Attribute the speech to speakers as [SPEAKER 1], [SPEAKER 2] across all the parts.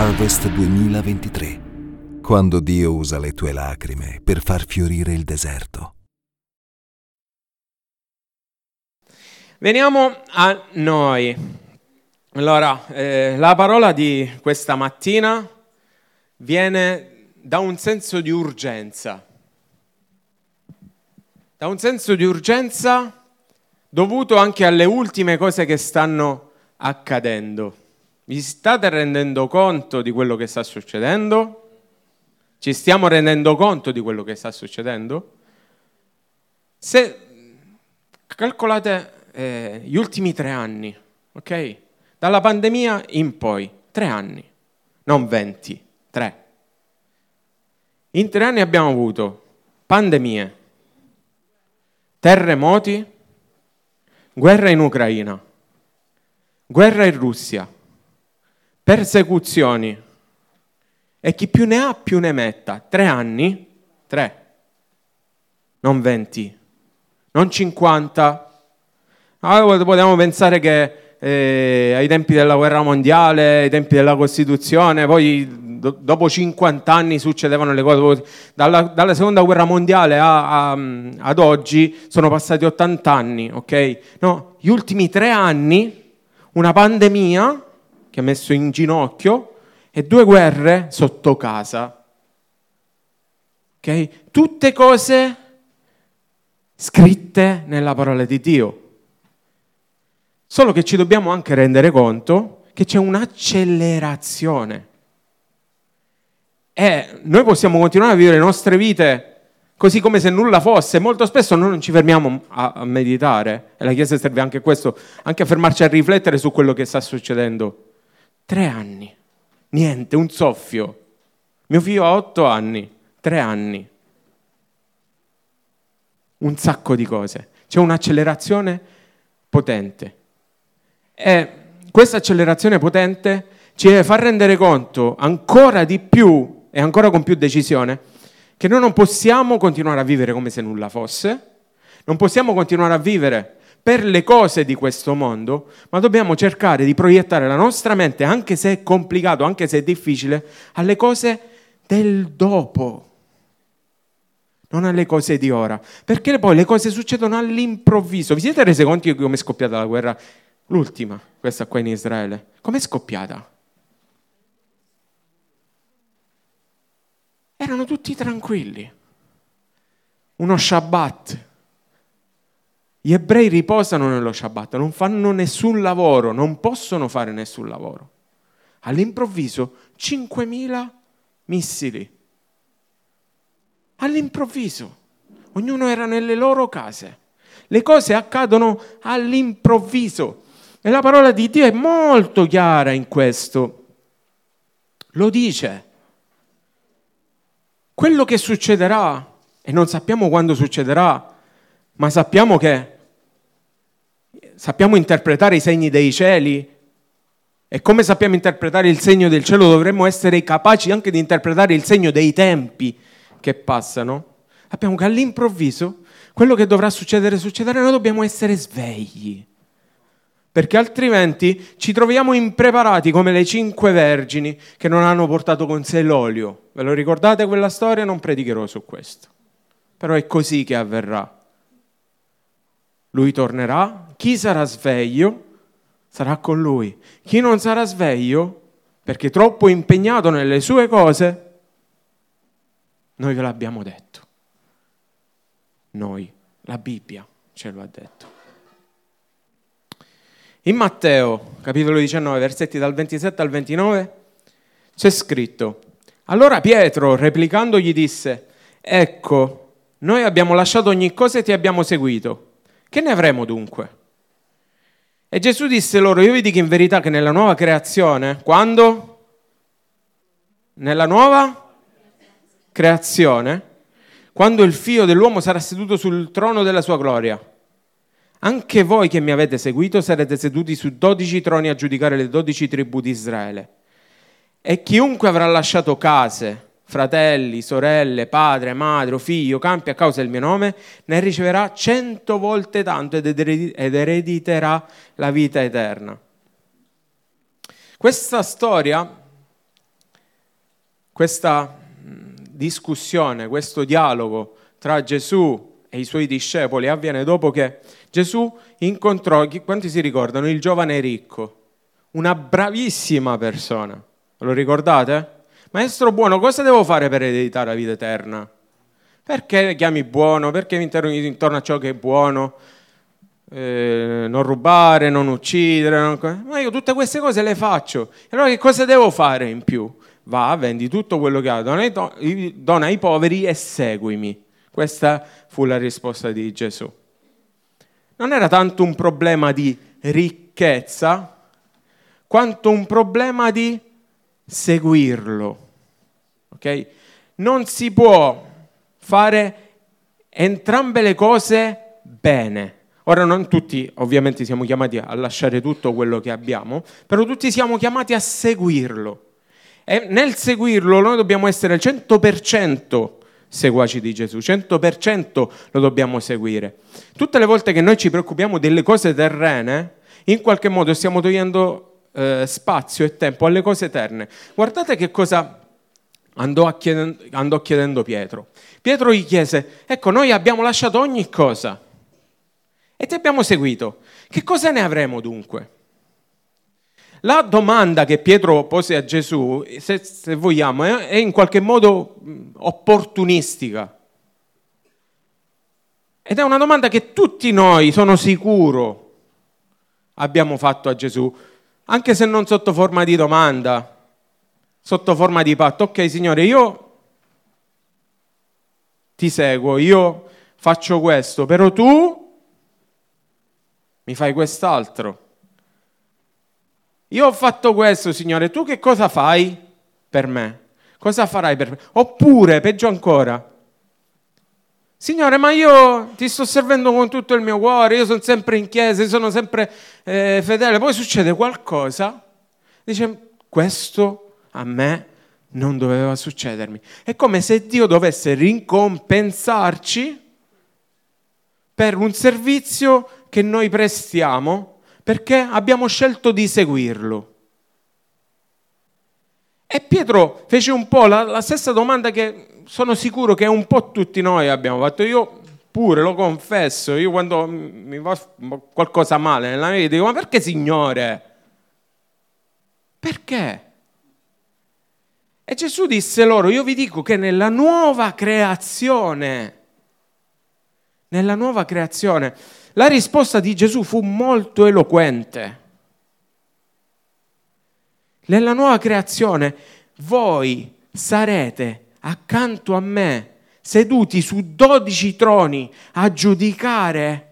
[SPEAKER 1] Harvest 2023, quando Dio usa le tue lacrime per far fiorire il deserto.
[SPEAKER 2] Veniamo a noi. Allora, eh, la parola di questa mattina viene da un senso di urgenza. Da un senso di urgenza dovuto anche alle ultime cose che stanno accadendo. Vi state rendendo conto di quello che sta succedendo? Ci stiamo rendendo conto di quello che sta succedendo? Se calcolate eh, gli ultimi tre anni, ok? Dalla pandemia in poi, tre anni, non venti, tre. In tre anni abbiamo avuto pandemie, terremoti, guerra in Ucraina, guerra in Russia persecuzioni. E chi più ne ha più ne metta. Tre anni? Tre. Non venti. Non cinquanta. Allora possiamo pensare che eh, ai tempi della guerra mondiale, ai tempi della Costituzione, poi do, dopo 50 anni succedevano le cose. Dalla, dalla seconda guerra mondiale a, a, ad oggi sono passati 80 anni, ok? No, gli ultimi tre anni, una pandemia che ha messo in ginocchio e due guerre sotto casa. Okay? Tutte cose scritte nella parola di Dio. Solo che ci dobbiamo anche rendere conto che c'è un'accelerazione. E noi possiamo continuare a vivere le nostre vite così come se nulla fosse. Molto spesso noi non ci fermiamo a meditare, e la Chiesa serve anche a questo, anche a fermarci a riflettere su quello che sta succedendo. Tre anni. Niente, un soffio. Mio figlio ha otto anni, tre anni. Un sacco di cose. C'è un'accelerazione potente. E questa accelerazione potente ci deve far rendere conto ancora di più e ancora con più decisione che noi non possiamo continuare a vivere come se nulla fosse, non possiamo continuare a vivere per le cose di questo mondo, ma dobbiamo cercare di proiettare la nostra mente, anche se è complicato, anche se è difficile, alle cose del dopo, non alle cose di ora. Perché poi le cose succedono all'improvviso. Vi siete resi conto di come è scoppiata la guerra? L'ultima, questa qua in Israele. Com'è scoppiata? Erano tutti tranquilli. Uno Shabbat gli ebrei riposano nello Shabbat, non fanno nessun lavoro, non possono fare nessun lavoro. All'improvviso 5.000 missili. All'improvviso. Ognuno era nelle loro case. Le cose accadono all'improvviso. E la parola di Dio è molto chiara in questo. Lo dice. Quello che succederà, e non sappiamo quando succederà, ma sappiamo che sappiamo interpretare i segni dei cieli e come sappiamo interpretare il segno del cielo dovremmo essere capaci anche di interpretare il segno dei tempi che passano. Sappiamo che all'improvviso quello che dovrà succedere succederà, noi dobbiamo essere svegli. Perché altrimenti ci troviamo impreparati come le cinque vergini che non hanno portato con sé l'olio. Ve lo ricordate quella storia? Non predicherò su questo. Però è così che avverrà lui tornerà, chi sarà sveglio sarà con lui, chi non sarà sveglio perché troppo impegnato nelle sue cose, noi ve l'abbiamo detto. Noi, la Bibbia ce lo ha detto. In Matteo, capitolo 19, versetti dal 27 al 29, c'è scritto, allora Pietro, replicando, gli disse, ecco, noi abbiamo lasciato ogni cosa e ti abbiamo seguito. Che ne avremo dunque? E Gesù disse loro, io vi dico in verità che nella nuova creazione, quando? Nella nuova creazione, quando il figlio dell'uomo sarà seduto sul trono della sua gloria, anche voi che mi avete seguito sarete seduti su dodici troni a giudicare le dodici tribù di Israele. E chiunque avrà lasciato case, fratelli, sorelle, padre, madre o figlio, campi a causa del mio nome, ne riceverà cento volte tanto ed erediterà la vita eterna. Questa storia, questa discussione, questo dialogo tra Gesù e i suoi discepoli avviene dopo che Gesù incontrò, quanti si ricordano, il giovane ricco, una bravissima persona. Lo ricordate? Maestro buono, cosa devo fare per ereditare la vita eterna? Perché chiami buono? Perché mi interroghi intorno a ciò che è buono? Eh, non rubare, non uccidere, non... ma io tutte queste cose le faccio. Allora che cosa devo fare in più? Va, vendi tutto quello che hai, dona ai, dona ai poveri e seguimi. Questa fu la risposta di Gesù. Non era tanto un problema di ricchezza, quanto un problema di seguirlo. Okay? Non si può fare entrambe le cose bene. Ora non tutti ovviamente siamo chiamati a lasciare tutto quello che abbiamo, però tutti siamo chiamati a seguirlo. E nel seguirlo noi dobbiamo essere al 100% seguaci di Gesù, 100% lo dobbiamo seguire. Tutte le volte che noi ci preoccupiamo delle cose terrene, in qualche modo stiamo togliendo eh, spazio e tempo alle cose eterne. Guardate che cosa andò, chiedendo, andò chiedendo Pietro. Pietro gli chiese, ecco, noi abbiamo lasciato ogni cosa e ti abbiamo seguito. Che cosa ne avremo dunque? La domanda che Pietro pose a Gesù, se, se vogliamo, è, è in qualche modo opportunistica. Ed è una domanda che tutti noi, sono sicuro, abbiamo fatto a Gesù anche se non sotto forma di domanda, sotto forma di patto. Ok, Signore, io ti seguo, io faccio questo, però tu mi fai quest'altro. Io ho fatto questo, Signore, tu che cosa fai per me? Cosa farai per me? Oppure, peggio ancora, Signore, ma io ti sto servendo con tutto il mio cuore, io sono sempre in chiesa, io sono sempre eh, fedele, poi succede qualcosa, dice, questo a me non doveva succedermi. È come se Dio dovesse rincompensarci per un servizio che noi prestiamo perché abbiamo scelto di seguirlo. E Pietro fece un po' la, la stessa domanda che sono sicuro che un po' tutti noi abbiamo fatto. Io pure lo confesso, io quando mi va qualcosa male nella mia vita dico, ma perché Signore? Perché? E Gesù disse loro, io vi dico che nella nuova creazione, nella nuova creazione, la risposta di Gesù fu molto eloquente. Nella nuova creazione voi sarete accanto a me, seduti su dodici troni a giudicare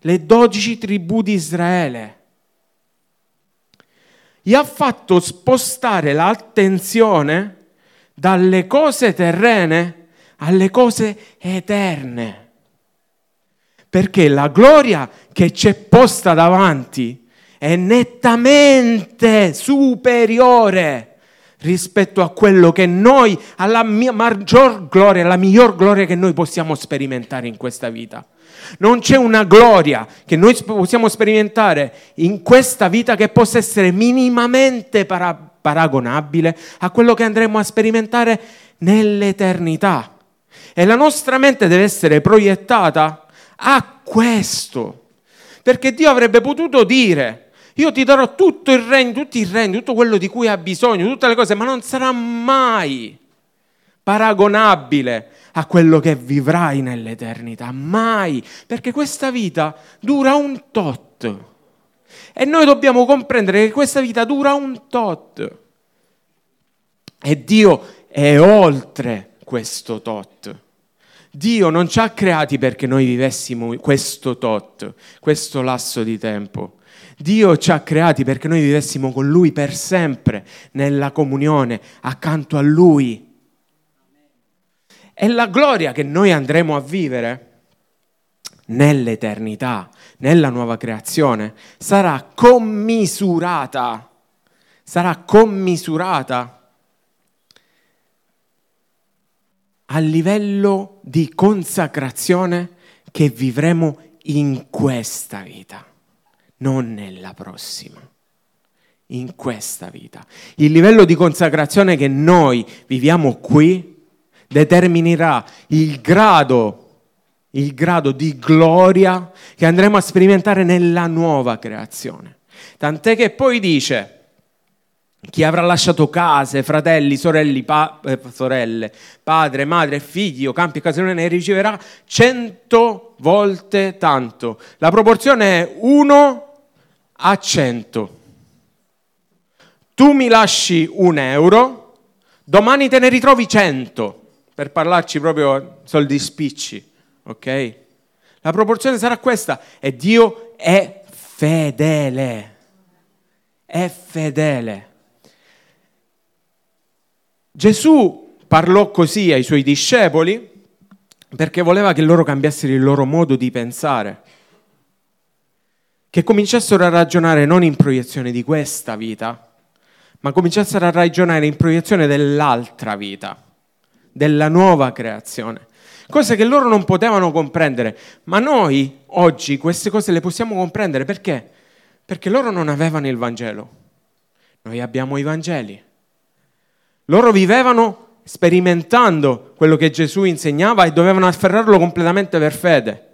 [SPEAKER 2] le dodici tribù di Israele. Gli ha fatto spostare l'attenzione dalle cose terrene alle cose eterne. Perché la gloria che c'è posta davanti è nettamente superiore rispetto a quello che noi, alla maggior gloria, alla miglior gloria che noi possiamo sperimentare in questa vita. Non c'è una gloria che noi possiamo sperimentare in questa vita che possa essere minimamente para- paragonabile a quello che andremo a sperimentare nell'eternità. E la nostra mente deve essere proiettata a questo. perché Dio avrebbe potuto dire, io ti darò tutto il regno, tutti i regni, tutto quello di cui hai bisogno, tutte le cose, ma non sarà mai paragonabile a quello che vivrai nell'eternità, mai, perché questa vita dura un tot. E noi dobbiamo comprendere che questa vita dura un tot. E Dio è oltre questo tot. Dio non ci ha creati perché noi vivessimo questo tot, questo lasso di tempo. Dio ci ha creati perché noi vivessimo con Lui per sempre, nella comunione, accanto a Lui. E la gloria che noi andremo a vivere nell'eternità, nella nuova creazione, sarà commisurata, sarà commisurata a livello di consacrazione che vivremo in questa vita, non nella prossima. In questa vita. Il livello di consacrazione che noi viviamo qui determinerà il grado, il grado di gloria che andremo a sperimentare nella nuova creazione. Tant'è che poi dice, chi avrà lasciato case, fratelli, sorelli, pa- eh, sorelle, padre, madre, figli o campi e case ne riceverà cento volte tanto. La proporzione è 1 a 100. Tu mi lasci un euro, domani te ne ritrovi 100, per parlarci proprio soldi spicci, ok? La proporzione sarà questa e Dio è fedele, è fedele. Gesù parlò così ai suoi discepoli perché voleva che loro cambiassero il loro modo di pensare, che cominciassero a ragionare non in proiezione di questa vita, ma cominciassero a ragionare in proiezione dell'altra vita, della nuova creazione. Cose che loro non potevano comprendere, ma noi oggi queste cose le possiamo comprendere perché? Perché loro non avevano il Vangelo, noi abbiamo i Vangeli. Loro vivevano sperimentando quello che Gesù insegnava e dovevano afferrarlo completamente per fede.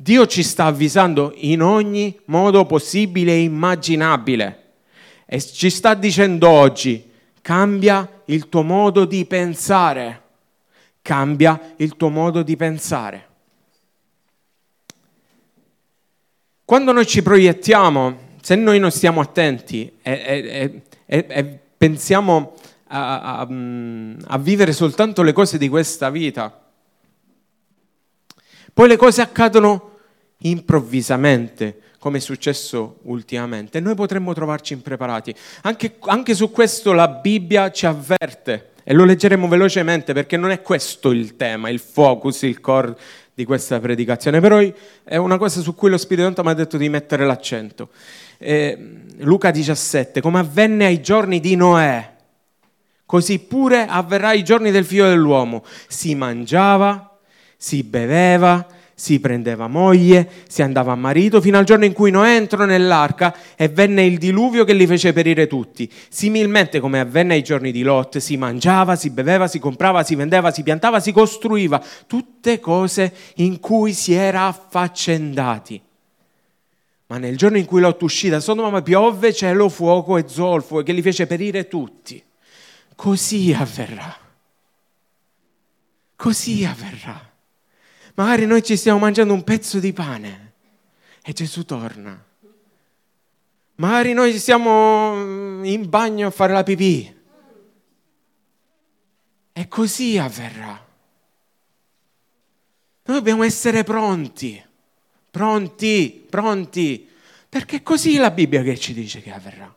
[SPEAKER 2] Dio ci sta avvisando in ogni modo possibile e immaginabile e ci sta dicendo oggi, cambia il tuo modo di pensare, cambia il tuo modo di pensare. Quando noi ci proiettiamo, se noi non stiamo attenti e, e, e, pensiamo a, a, a vivere soltanto le cose di questa vita. Poi le cose accadono improvvisamente, come è successo ultimamente, noi potremmo trovarci impreparati. Anche, anche su questo la Bibbia ci avverte e lo leggeremo velocemente perché non è questo il tema, il focus, il core di questa predicazione, però è una cosa su cui lo Spirito Santo mi ha detto di mettere l'accento. Eh, Luca 17, come avvenne ai giorni di Noè, Così pure avverrà ai giorni del figlio dell'uomo. Si mangiava, si beveva, si prendeva moglie, si andava a marito, fino al giorno in cui Noè entrò nell'arca e venne il diluvio che li fece perire tutti. Similmente come avvenne ai giorni di Lot, si mangiava, si beveva, si comprava, si vendeva, si piantava, si costruiva, tutte cose in cui si era affaccendati. Ma nel giorno in cui Lot uscì da Sodoma piovve cielo, fuoco e zolfo che li fece perire tutti. Così avverrà. Così avverrà. Magari noi ci stiamo mangiando un pezzo di pane e Gesù torna. Magari noi stiamo mm, in bagno a fare la pipì. E così avverrà. Noi dobbiamo essere pronti, pronti, pronti, perché così la Bibbia che ci dice che avverrà.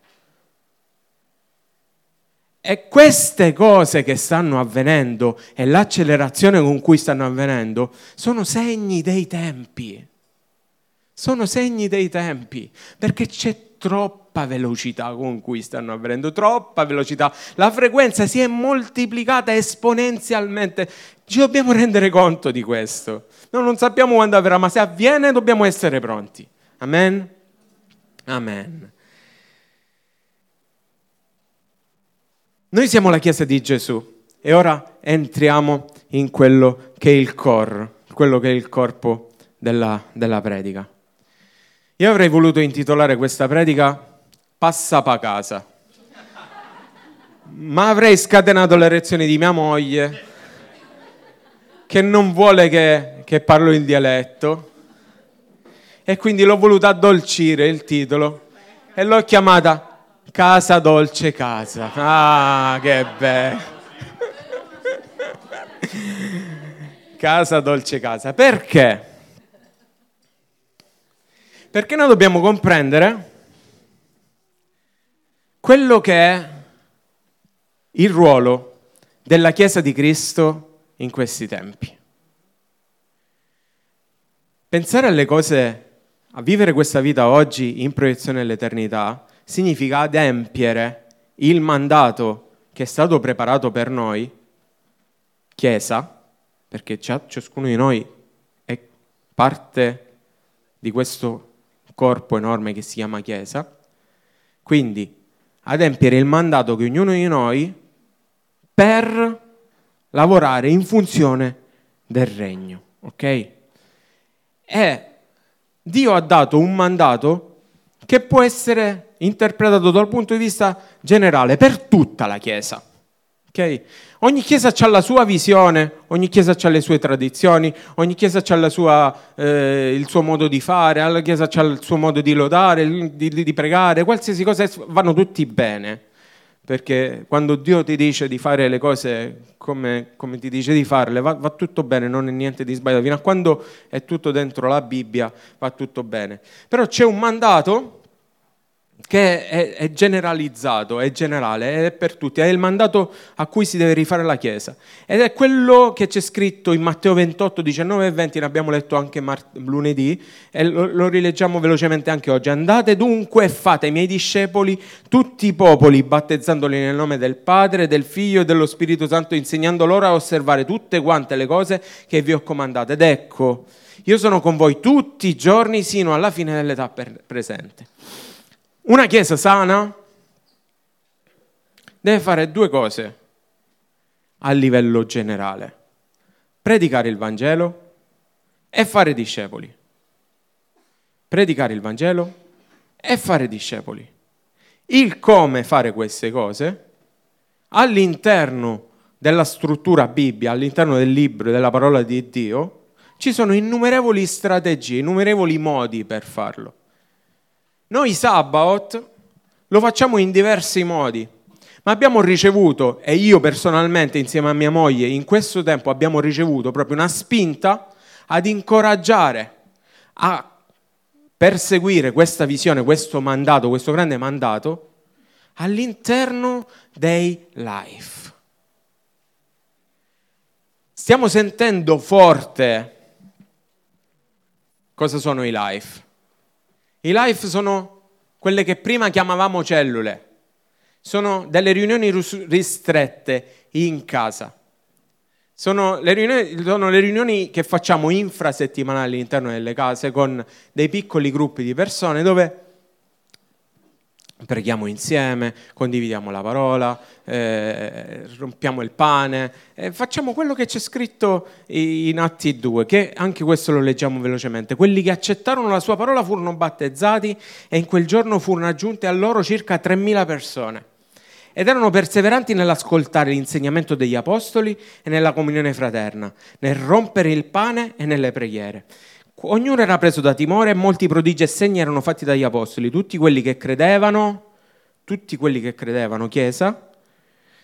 [SPEAKER 2] E queste cose che stanno avvenendo e l'accelerazione con cui stanno avvenendo sono segni dei tempi. Sono segni dei tempi, perché c'è troppa velocità con cui stanno avvenendo, troppa velocità. La frequenza si è moltiplicata esponenzialmente. Ci dobbiamo rendere conto di questo. Noi non sappiamo quando avverrà, ma se avviene dobbiamo essere pronti. Amen? Amen. Noi siamo la Chiesa di Gesù e ora entriamo in quello che è il core, quello che è il corpo della, della predica. Io avrei voluto intitolare questa predica Passa pa casa, ma avrei scatenato l'erezione di mia moglie che non vuole che, che parlo in dialetto e quindi l'ho voluto addolcire il titolo e l'ho chiamata Casa Dolce Casa. Ah, che bello! casa Dolce Casa. Perché? Perché noi dobbiamo comprendere quello che è il ruolo della Chiesa di Cristo in questi tempi. Pensare alle cose, a vivere questa vita oggi in proiezione all'eternità, significa adempiere il mandato che è stato preparato per noi, Chiesa, perché ciascuno di noi è parte di questo corpo enorme che si chiama Chiesa. Quindi adempiere il mandato che ognuno di noi per lavorare in funzione del regno. Ok? E Dio ha dato un mandato che può essere interpretato dal punto di vista generale per tutta la Chiesa. Okay? Ogni chiesa ha la sua visione, ogni chiesa ha le sue tradizioni, ogni chiesa ha sua, eh, il suo modo di fare, la chiesa ha il suo modo di lodare, di, di pregare, qualsiasi cosa, vanno tutti bene. Perché quando Dio ti dice di fare le cose come, come ti dice di farle, va, va, tutto bene, non è niente di sbagliato. Fino a quando è tutto dentro la Bibbia, va tutto bene. Però c'è un mandato che è, è, generalizzato, è generale, è per tutti, è il mandato a cui si deve rifare la Chiesa. Ed è quello che c'è scritto in Matteo 28, 19 e 20, ne abbiamo letto anche mar- lunedì, e lo, lo rileggiamo velocemente anche oggi. Andate dunque e fate i miei discepoli tutti i popoli, battezzandoli nel nome del Padre, del Figlio e dello Spirito Santo, insegnando loro a osservare tutte quante le cose che vi ho comandate. Ed ecco, io sono con voi tutti i giorni sino alla fine dell'età per- presente. Una chiesa sana deve fare due cose a livello generale. Predicare il Vangelo e fare discepoli. Predicare il Vangelo e fare discepoli. Il come fare queste cose all'interno della struttura Bibbia, all'interno del libro della parola di Dio, ci sono innumerevoli strategie, innumerevoli modi per farlo. Noi Sabbath lo facciamo in diversi modi, ma abbiamo ricevuto, e io personalmente insieme a mia moglie in questo tempo abbiamo ricevuto proprio una spinta ad incoraggiare a perseguire questa visione, questo mandato, questo grande mandato all'interno dei life. Stiamo sentendo forte cosa sono i life. I life sono quelle che prima chiamavamo cellule, sono delle riunioni ristrette in casa. Sono le, riunioni, sono le riunioni che facciamo infrasettimanali all'interno delle case con dei piccoli gruppi di persone dove preghiamo insieme, condividiamo la parola, eh, rompiamo il pane, eh, facciamo quello che c'è scritto in Atti 2, che anche questo lo leggiamo velocemente. Quelli che accettarono la sua parola furono battezzati e in quel giorno furono aggiunte a loro circa 3.000 persone. Ed erano perseveranti nell'ascoltare l'insegnamento degli apostoli e nella comunione fraterna, nel rompere il pane e nelle preghiere. Ognuno era preso da timore e molti prodigi e segni erano fatti dagli apostoli. Tutti quelli che credevano, tutti quelli che credevano, Chiesa,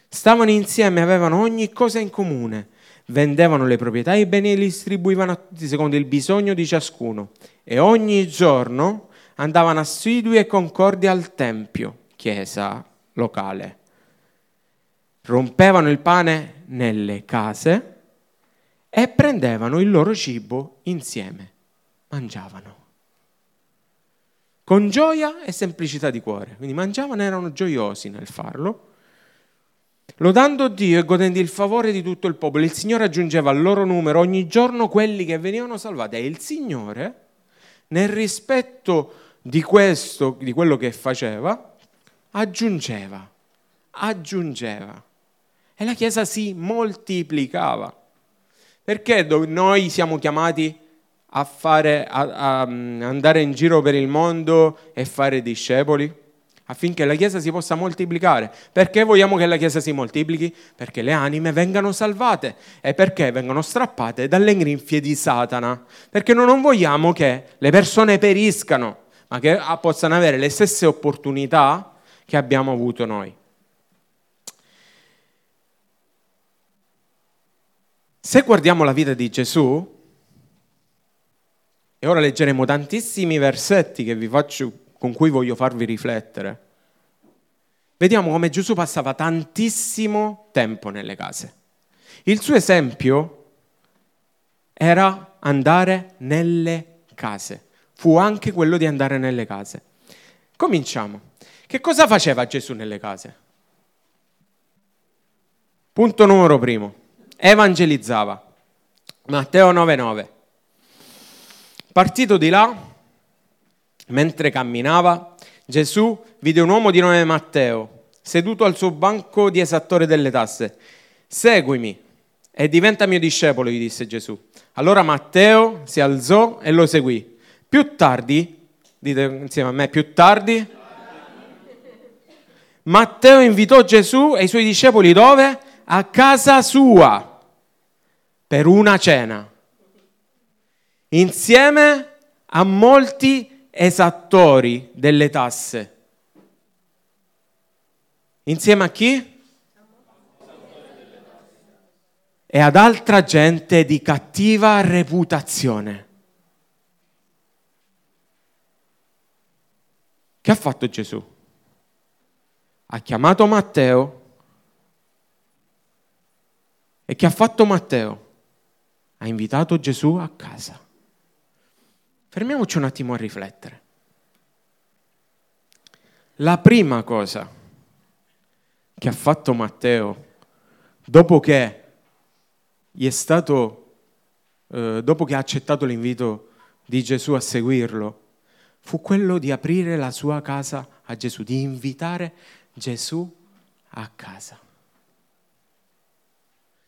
[SPEAKER 2] stavano insieme e avevano ogni cosa in comune. Vendevano le proprietà e i beni e li distribuivano a tutti secondo il bisogno di ciascuno. E ogni giorno andavano assidui e concordi al Tempio, Chiesa locale. Rompevano il pane nelle case e prendevano il loro cibo insieme mangiavano. Con gioia e semplicità di cuore. Quindi mangiavano e erano gioiosi nel farlo. Lodando Dio e godendo il favore di tutto il popolo, il Signore aggiungeva al loro numero ogni giorno quelli che venivano salvati. E il Signore, nel rispetto di questo, di quello che faceva, aggiungeva, aggiungeva. E la Chiesa si moltiplicava. Perché noi siamo chiamati a, fare, a, a andare in giro per il mondo e fare discepoli? affinché la Chiesa si possa moltiplicare. Perché vogliamo che la Chiesa si moltiplichi? Perché le anime vengano salvate e perché vengano strappate dalle grinfie di Satana. Perché noi non vogliamo che le persone periscano, ma che ah, possano avere le stesse opportunità che abbiamo avuto noi. Se guardiamo la vita di Gesù, e ora leggeremo tantissimi versetti faccio con cui voglio farvi riflettere, vediamo come Gesù passava tantissimo tempo nelle case. Il suo esempio era andare nelle case. Fu anche quello di andare nelle case. Cominciamo. Che cosa faceva Gesù nelle case? Punto numero primo. Evangelizzava. Matteo 9:9. Partito di là, Mentre camminava, Gesù vide un uomo di nome Matteo, seduto al suo banco di esattore delle tasse. Seguimi e diventa mio discepolo, gli disse Gesù. Allora Matteo si alzò e lo seguì. Più tardi, dite insieme a me, più tardi, Matteo invitò Gesù e i suoi discepoli dove? A casa sua per una cena. Insieme a molti esattori delle tasse. Insieme a chi? E ad altra gente di cattiva reputazione. Che ha fatto Gesù? Ha chiamato Matteo e che ha fatto Matteo? Ha invitato Gesù a casa. Fermiamoci un attimo a riflettere. La prima cosa che ha fatto Matteo dopo che gli è stato, eh, dopo che ha accettato l'invito di Gesù a seguirlo, fu quello di aprire la sua casa a Gesù, di invitare Gesù a casa.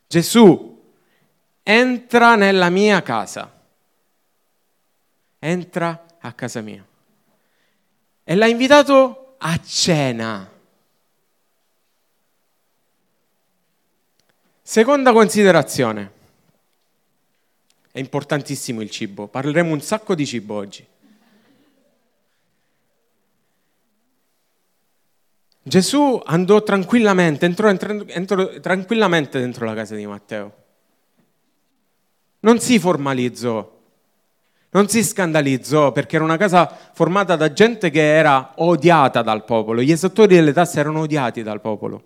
[SPEAKER 2] Gesù entra nella mia casa entra a casa mia. E l'ha invitato a cena. Seconda considerazione. È importantissimo il cibo, parleremo un sacco di cibo oggi. Gesù andò tranquillamente, entrò, entrò, entrò tranquillamente dentro la casa di Matteo. Non si formalizzò, non si scandalizzò perché era una casa formata da gente che era odiata dal popolo. Gli esattori delle tasse erano odiati dal popolo.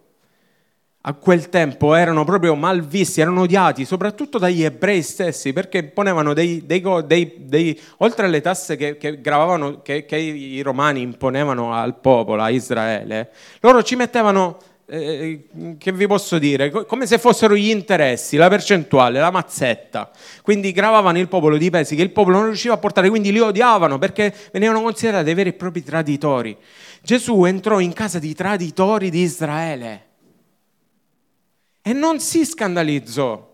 [SPEAKER 2] A quel tempo erano proprio malvisti, erano odiati soprattutto dagli ebrei stessi perché ponevano dei, dei, dei, dei oltre alle tasse che, che, gravavano, che, che i romani imponevano al popolo, a Israele, loro ci mettevano eh, che vi posso dire, come se fossero gli interessi, la percentuale, la mazzetta. Quindi gravavano il popolo di pesi che il popolo non riusciva a portare, quindi li odiavano perché venivano considerati veri e propri traditori. Gesù entrò in casa di traditori di Israele e non si scandalizzò.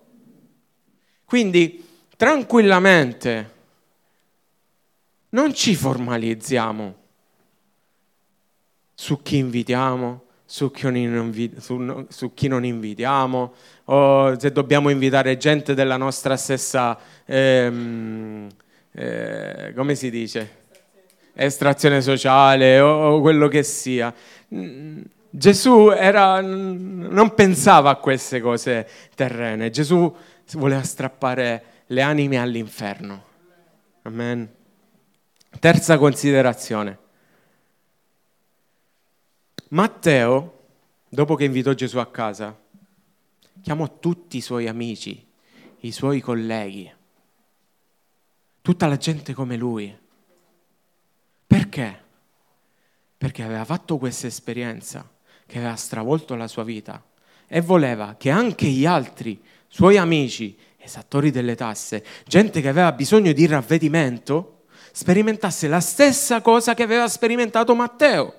[SPEAKER 2] Quindi tranquillamente non ci formalizziamo su chi invitiamo, su chi, invi- su, su chi, non invitiamo, o se dobbiamo invitare gente della nostra stessa, ehm, eh, come si dice? Estrazione sociale o, o quello che sia. Gesù era, non pensava a queste cose terrene, Gesù voleva strappare le anime all'inferno. Amen. Terza considerazione. Matteo, dopo che invitò Gesù a casa, chiamò tutti i suoi amici, i suoi colleghi, tutta la gente come lui. Perché? Perché aveva fatto questa esperienza che aveva stravolto la sua vita e voleva che anche gli altri suoi amici, esattori delle tasse, gente che aveva bisogno di ravvedimento, sperimentasse la stessa cosa che aveva sperimentato Matteo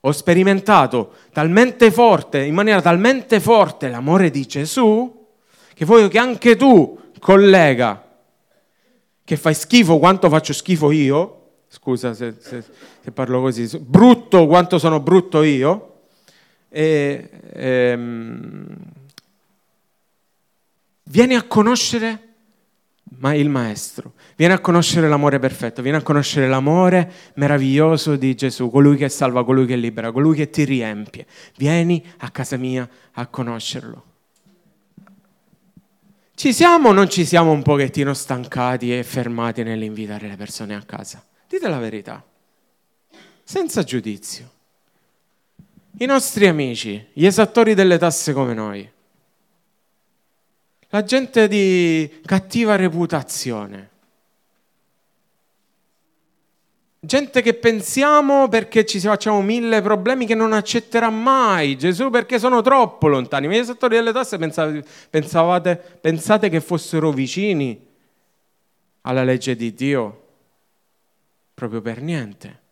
[SPEAKER 2] ho sperimentato talmente forte, in maniera talmente forte l'amore di Gesù, che voglio che anche tu, collega, che fai schifo quanto faccio schifo io, scusa se, se, se parlo così, brutto quanto sono brutto io, e, ehm, vieni a conoscere ma il Maestro, vieni a conoscere l'amore perfetto, vieni a conoscere l'amore meraviglioso di Gesù, colui che salva, colui che libera, colui che ti riempie. Vieni a casa mia a conoscerlo. Ci siamo o non ci siamo un pochettino stancati e fermati nell'invitare le persone a casa? Dite la verità, senza giudizio. I nostri amici, gli esattori delle tasse come noi, la gente di cattiva reputazione, gente che pensiamo perché ci facciamo mille problemi che non accetterà mai Gesù perché sono troppo lontani. Ma gli esattori delle tasse pensate, pensavate, pensate che fossero vicini alla legge di Dio? Proprio per niente.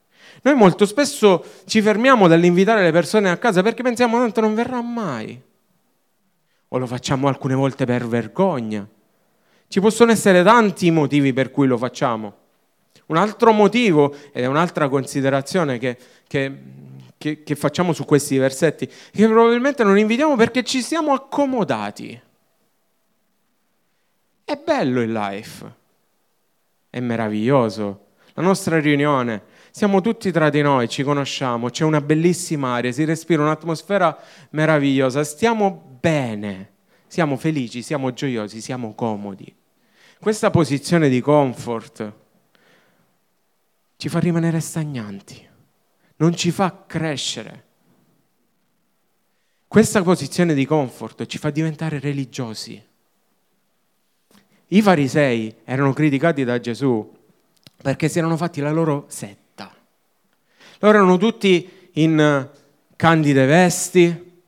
[SPEAKER 2] Noi molto spesso ci fermiamo dall'invitare le persone a casa perché pensiamo tanto non verrà mai. O lo facciamo alcune volte per vergogna. Ci possono essere tanti motivi per cui lo facciamo. Un altro motivo, ed è un'altra considerazione che, che, che, che facciamo su questi versetti, che probabilmente non invitiamo perché ci siamo accomodati. È bello il life, è meraviglioso. La nostra riunione siamo tutti tra di noi, ci conosciamo, c'è una bellissima aria, si respira un'atmosfera meravigliosa, stiamo bene, siamo felici, siamo gioiosi, siamo comodi. Questa posizione di comfort ci fa rimanere stagnanti, non ci fa crescere. Questa posizione di comfort ci fa diventare religiosi. I farisei erano criticati da Gesù perché si erano fatti la loro setta loro erano tutti in candide vesti,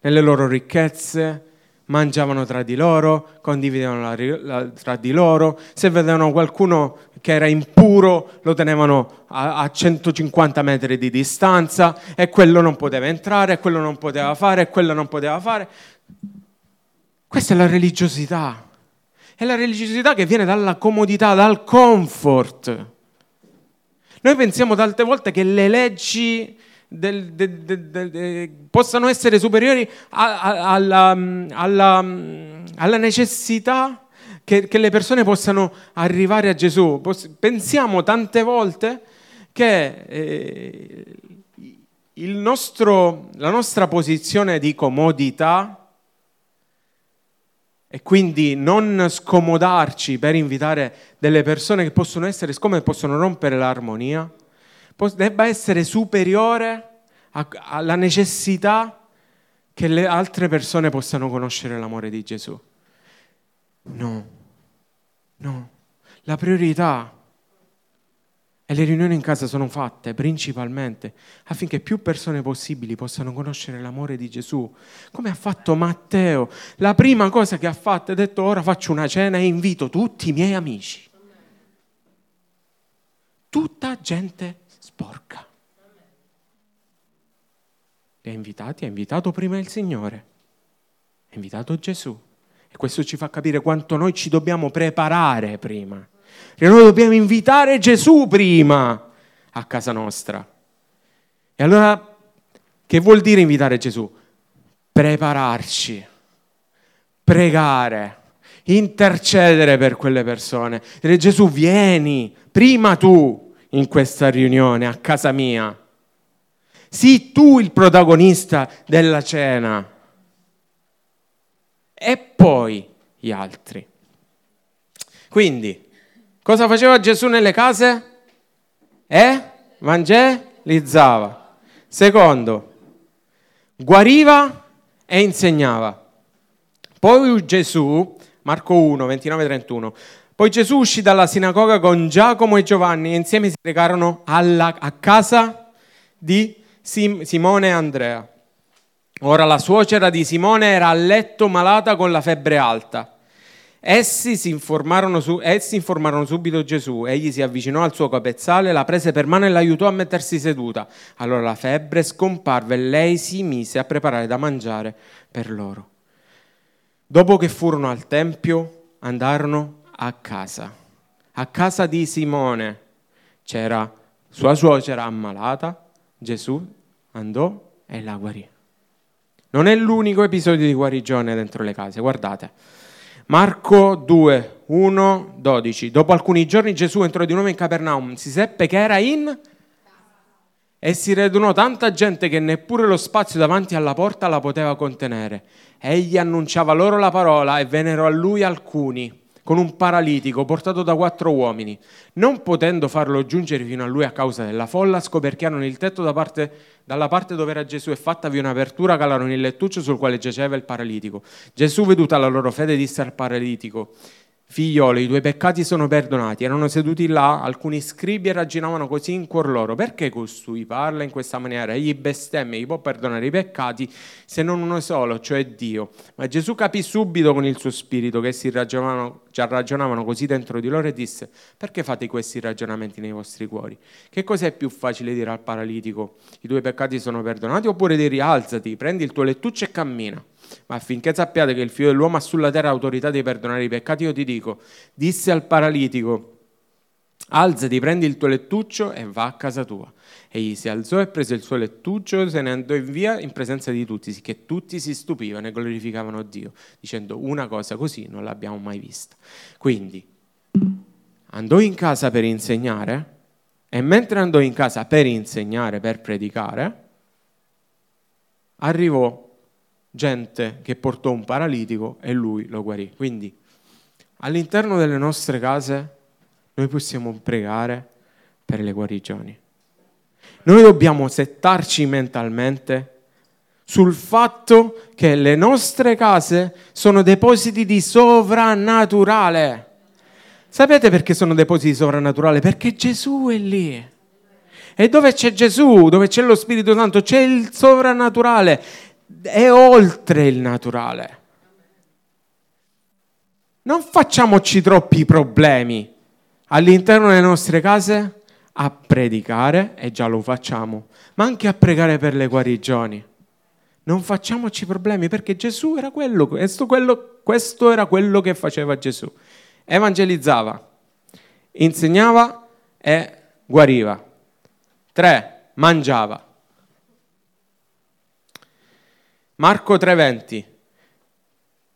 [SPEAKER 2] nelle loro ricchezze, mangiavano tra di loro, condividevano la, la, tra di loro, se vedevano qualcuno che era impuro lo tenevano a, a 150 metri di distanza e quello non poteva entrare, quello non poteva fare, quello non poteva fare. Questa è la religiosità. È la religiosità che viene dalla comodità, dal comfort. Noi pensiamo tante volte che le leggi del, del, del, possano essere superiori a, a, alla, alla, alla, necessità che, che, le persone possano arrivare a Gesù. Pensiamo tante volte che eh, nostro, la nostra posizione di comodità e quindi non scomodarci per invitare delle persone che possono essere scomode possono rompere l'armonia, debba essere superiore alla necessità che le altre persone possano conoscere l'amore di Gesù. No, no, la priorità e le riunioni in casa sono fatte principalmente affinché più persone possibili possano conoscere l'amore di Gesù, come ha fatto Matteo. La prima cosa che ha fatto è detto ora faccio una cena e invito tutti i miei amici. Tutta gente sporca. Li ha invitati, ha invitato prima il Signore, ha invitato Gesù. E questo ci fa capire quanto noi ci dobbiamo preparare prima e noi dobbiamo invitare Gesù prima a casa nostra. E allora, che vuol dire invitare Gesù? Prepararci, pregare, intercedere per quelle persone. Dire Gesù, vieni prima tu in questa riunione a casa mia. Sii tu il protagonista della cena. E poi gli altri. Quindi, Cosa faceva Gesù nelle case? Eh? Evangelizzava. Secondo, guariva e insegnava. Poi Gesù, Marco 1, 29, 31, poi Gesù uscì dalla sinagoga con Giacomo e Giovanni e insieme si recarono alla, a casa di Sim, Simone e Andrea. Ora la suocera di Simone era a letto malata con la febbre alta. Essi, si informarono su, essi informarono subito Gesù, egli si avvicinò al suo capezzale, la prese per mano e l'aiutò a mettersi seduta. Allora la febbre scomparve e lei si mise a preparare da mangiare per loro. Dopo che furono al tempio, andarono a casa. a casa di Simone c'era sua suocera ammalata, Gesù andò e la guarì. Non è l'unico episodio di guarigione dentro le case, guardate. Marco 2, 1, 12. Dopo alcuni giorni Gesù entrò di nuovo in Capernaum, si seppe che era in e si radunò tanta gente che neppure lo spazio davanti alla porta la poteva contenere. Egli annunciava loro la parola e vennero a lui alcuni con un paralitico portato da quattro uomini. Non potendo farlo giungere fino a lui a causa della folla, scoperchiarono il tetto da parte, dalla parte dove era Gesù e fattavi un'apertura calarono il lettuccio sul quale giaceva il paralitico. Gesù, veduta la loro fede, disse al paralitico, Figliolo, i tuoi peccati sono perdonati. Erano seduti là alcuni scribi e ragionavano così in cuor loro. Perché costui parla in questa maniera? Egli bestemmia, gli può perdonare i peccati se non uno solo, cioè Dio. Ma Gesù capì subito con il suo spirito che essi ragionavano, già ragionavano così dentro di loro e disse: Perché fate questi ragionamenti nei vostri cuori? Che cos'è più facile dire al paralitico? I tuoi peccati sono perdonati? Oppure dire alzati, prendi il tuo lettuccio e cammina? Ma affinché sappiate che il figlio dell'uomo ha sulla terra autorità di perdonare i peccati, io ti dico, disse al paralitico, alzati, prendi il tuo lettuccio e va a casa tua. Egli si alzò e prese il suo lettuccio, se ne andò via in presenza di tutti, che tutti si stupivano e glorificavano Dio, dicendo una cosa così non l'abbiamo mai vista. Quindi andò in casa per insegnare e mentre andò in casa per insegnare, per predicare, arrivò gente che portò un paralitico e lui lo guarì. Quindi all'interno delle nostre case noi possiamo pregare per le guarigioni. Noi dobbiamo settarci mentalmente sul fatto che le nostre case sono depositi di sovrannaturale. Sapete perché sono depositi di sovrannaturale? Perché Gesù è lì. E dove c'è Gesù, dove c'è lo Spirito Santo, c'è il sovrannaturale è oltre il naturale. Non facciamoci troppi problemi all'interno delle nostre case a predicare, e già lo facciamo, ma anche a pregare per le guarigioni. Non facciamoci problemi perché Gesù era quello, questo, quello, questo era quello che faceva Gesù. Evangelizzava, insegnava e guariva. Tre, mangiava. Marco 3:20.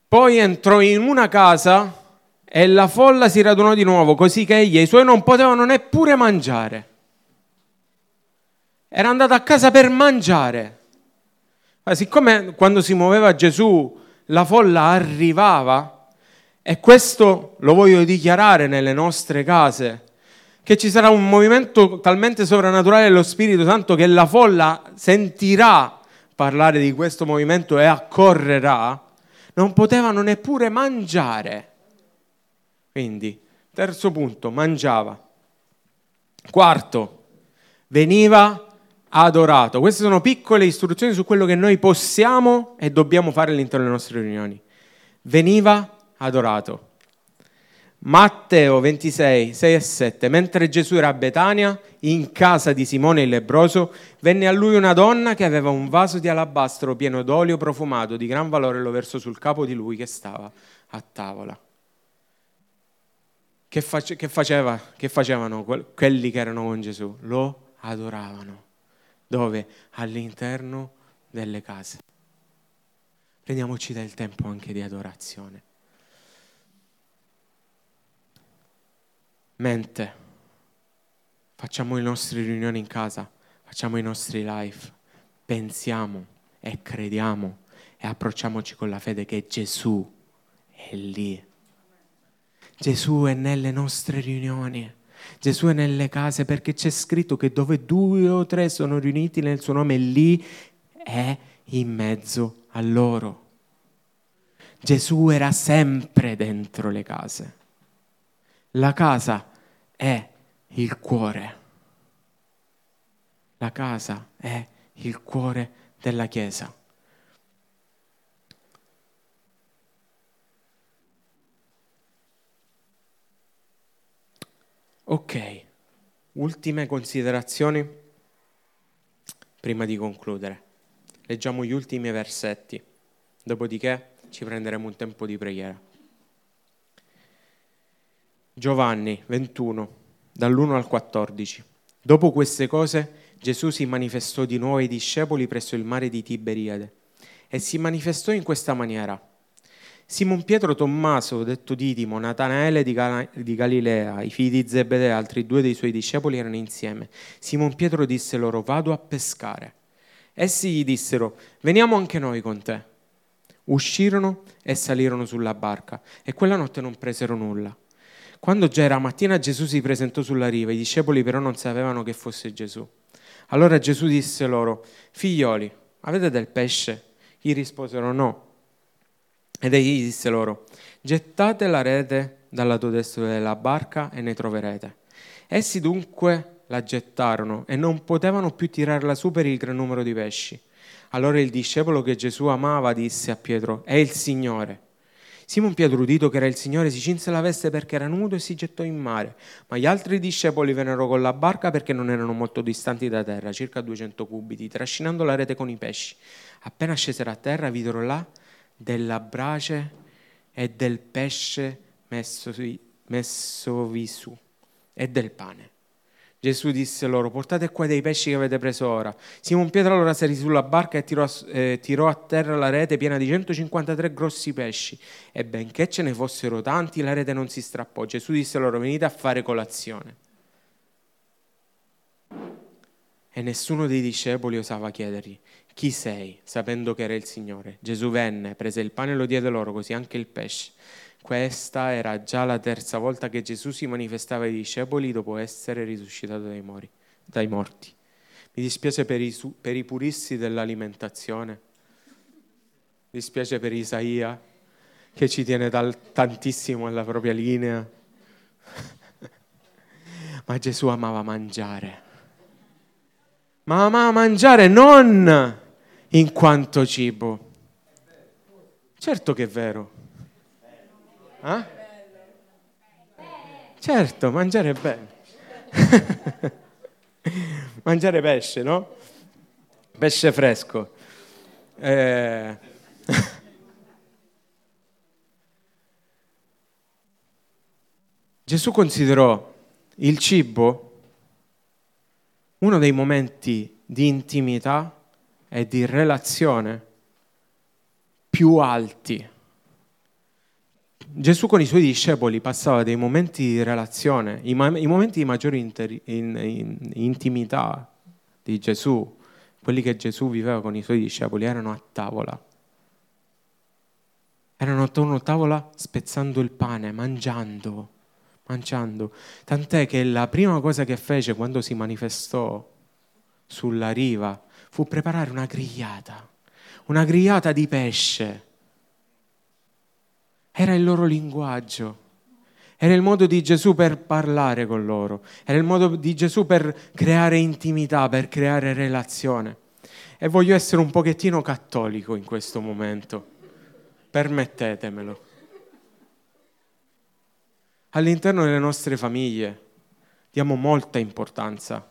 [SPEAKER 2] Poi entrò in una casa e la folla si radunò di nuovo, così che egli e i suoi non potevano neppure mangiare. Era andato a casa per mangiare. Ma siccome quando si muoveva Gesù la folla arrivava, e questo lo voglio dichiarare nelle nostre case, che ci sarà un movimento talmente sovrannaturale dello Spirito Santo che la folla sentirà parlare di questo movimento e accorrerà, non potevano neppure mangiare. Quindi, terzo punto, mangiava. Quarto, veniva adorato. Queste sono piccole istruzioni su quello che noi possiamo e dobbiamo fare all'interno delle nostre riunioni. Veniva adorato. Matteo 26, 6 e 7. Mentre Gesù era a Betania, in casa di Simone il lebroso, venne a lui una donna che aveva un vaso di alabastro pieno d'olio profumato di gran valore e lo versò sul capo di lui che stava a tavola. Che, face, che, faceva, che facevano quelli che erano con Gesù? Lo adoravano. Dove? All'interno delle case. Prendiamoci del tempo anche di adorazione. Mente, facciamo le nostre riunioni in casa, facciamo i nostri live, pensiamo e crediamo e approcciamoci con la fede che Gesù è lì. Gesù è nelle nostre riunioni. Gesù è nelle case perché c'è scritto che dove due o tre sono riuniti nel suo nome, lì è in mezzo a loro. Gesù era sempre dentro le case. La casa è il cuore. La casa è il cuore della Chiesa. Ok, ultime considerazioni prima di concludere. Leggiamo gli ultimi versetti, dopodiché ci prenderemo un tempo di preghiera. Giovanni 21, dall'1 al 14. Dopo queste cose Gesù si manifestò di nuovo ai discepoli presso il mare di Tiberiade e si manifestò in questa maniera. Simon Pietro Tommaso, detto Didimo, Natanaele di, Gal- di Galilea, i figli di Zebedeo e altri due dei suoi discepoli erano insieme. Simon Pietro disse loro, vado a pescare. Essi gli dissero, veniamo anche noi con te. Uscirono e salirono sulla barca e quella notte non presero nulla. Quando già era mattina Gesù si presentò sulla riva, i discepoli però non sapevano che fosse Gesù. Allora Gesù disse loro, figlioli, avete del pesce? Gli risposero no. Ed egli disse loro, gettate la rete dal lato destro della barca e ne troverete. Essi dunque la gettarono e non potevano più tirarla su per il gran numero di pesci. Allora il discepolo che Gesù amava disse a Pietro, è il Signore. Simon Pietro, che era il Signore, si cinse la veste perché era nudo e si gettò in mare. Ma gli altri discepoli vennero con la barca perché non erano molto distanti da terra, circa 200 cubiti, trascinando la rete con i pesci. Appena scesero a terra, videro là della brace e del pesce messovi, messovi su e del pane. Gesù disse loro, portate qua dei pesci che avete preso ora. Simon Pietro allora salì sulla barca e tirò, eh, tirò, a terra la rete piena di 153 grossi pesci. E benché ce ne fossero tanti, la rete non si strappò. Gesù disse loro, venite a fare colazione. E nessuno dei discepoli osava chiedergli, chi sei, sapendo che era il Signore. Gesù venne, prese il pane e lo diede loro, così anche il pesce. Questa era già la terza volta che Gesù si manifestava ai discepoli dopo essere risuscitato dai, mori, dai morti. Mi dispiace per i, per i puristi dell'alimentazione, mi dispiace per Isaia che ci tiene tal, tantissimo alla propria linea, ma Gesù amava mangiare. Ma amava mangiare non in quanto cibo. Certo che è vero. Eh? Certo, mangiare è bello. mangiare pesce, no? Pesce fresco. Eh... Gesù considerò il cibo uno dei momenti di intimità e di relazione più alti Gesù con i suoi discepoli passava dei momenti di relazione, i, ma- i momenti di maggiore inter- in- in- intimità di Gesù, quelli che Gesù viveva con i suoi discepoli, erano a tavola. Erano attorno a tavola spezzando il pane, mangiando, mangiando. Tant'è che la prima cosa che fece quando si manifestò sulla riva fu preparare una grigliata, una grigliata di pesce era il loro linguaggio. Era il modo di Gesù per parlare con loro, era il modo di Gesù per creare intimità, per creare relazione. E voglio essere un pochettino cattolico in questo momento, permettetemelo. All'interno delle nostre famiglie diamo molta importanza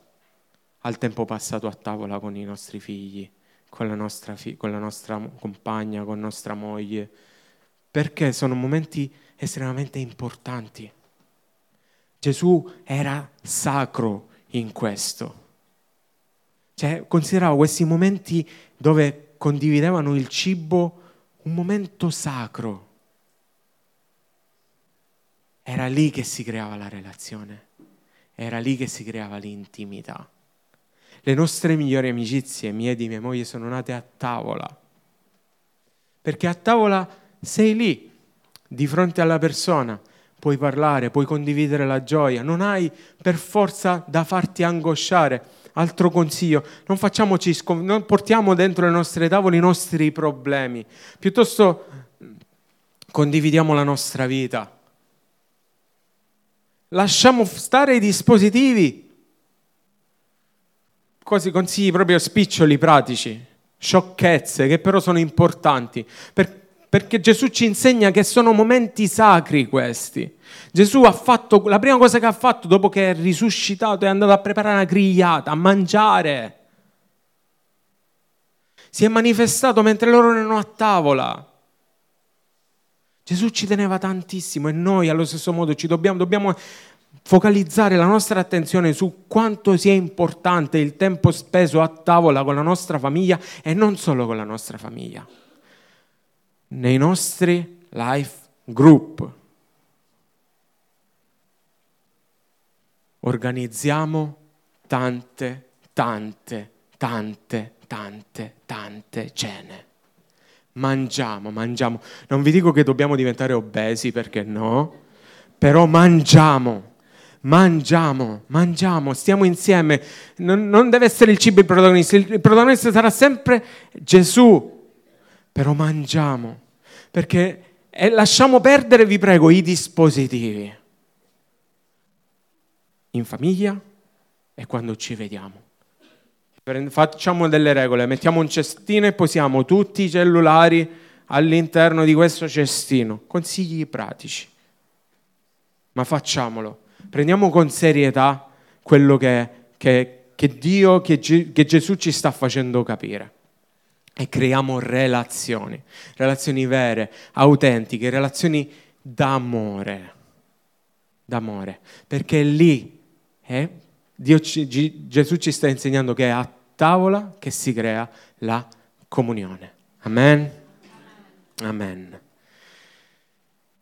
[SPEAKER 2] al tempo passato a tavola con i nostri figli, con la nostra, fi- con la nostra compagna, con nostra moglie perché sono momenti estremamente importanti. Gesù era sacro in questo. Cioè, consideravo questi momenti dove condividevano il cibo un momento sacro. Era lì che si creava la relazione, era lì che si creava l'intimità. Le nostre migliori amicizie, mie e di mia moglie, sono nate a tavola. Perché a tavola sei lì, di fronte alla persona, puoi parlare, puoi condividere la gioia, non hai per forza da farti angosciare. Altro consiglio, non, facciamoci, non portiamo dentro le nostre tavole i nostri problemi, piuttosto condividiamo la nostra vita. Lasciamo stare i dispositivi, così consigli proprio spiccioli pratici, sciocchezze che però sono importanti. Per, perché Gesù ci insegna che sono momenti sacri questi. Gesù ha fatto, la prima cosa che ha fatto dopo che è risuscitato è andato a preparare una grigliata, a mangiare. Si è manifestato mentre loro erano a tavola. Gesù ci teneva tantissimo e noi allo stesso modo ci dobbiamo, dobbiamo focalizzare la nostra attenzione su quanto sia importante il tempo speso a tavola con la nostra famiglia e non solo con la nostra famiglia, nei nostri life group. Organizziamo tante, tante, tante, tante, tante cene. Mangiamo, mangiamo. Non vi dico che dobbiamo diventare obesi perché no, però mangiamo mangiamo, mangiamo, stiamo insieme. Non, non, deve essere il cibo il protagonista, il protagonista sarà sempre Gesù, però mangiamo, perché e lasciamo perdere, vi prego, i dispositivi in famiglia e quando ci vediamo. Facciamo delle regole, mettiamo un cestino e posiamo tutti i cellulari all'interno di questo cestino. Consigli pratici, ma facciamolo prendiamo con serietà quello che, che, che Dio, che, che Gesù ci sta facendo capire e creiamo relazioni, relazioni vere, autentiche, relazioni d'amore, d'amore, perché lì eh, ci, Gesù ci sta insegnando che è a tavola che si crea la comunione. Amen. Amen.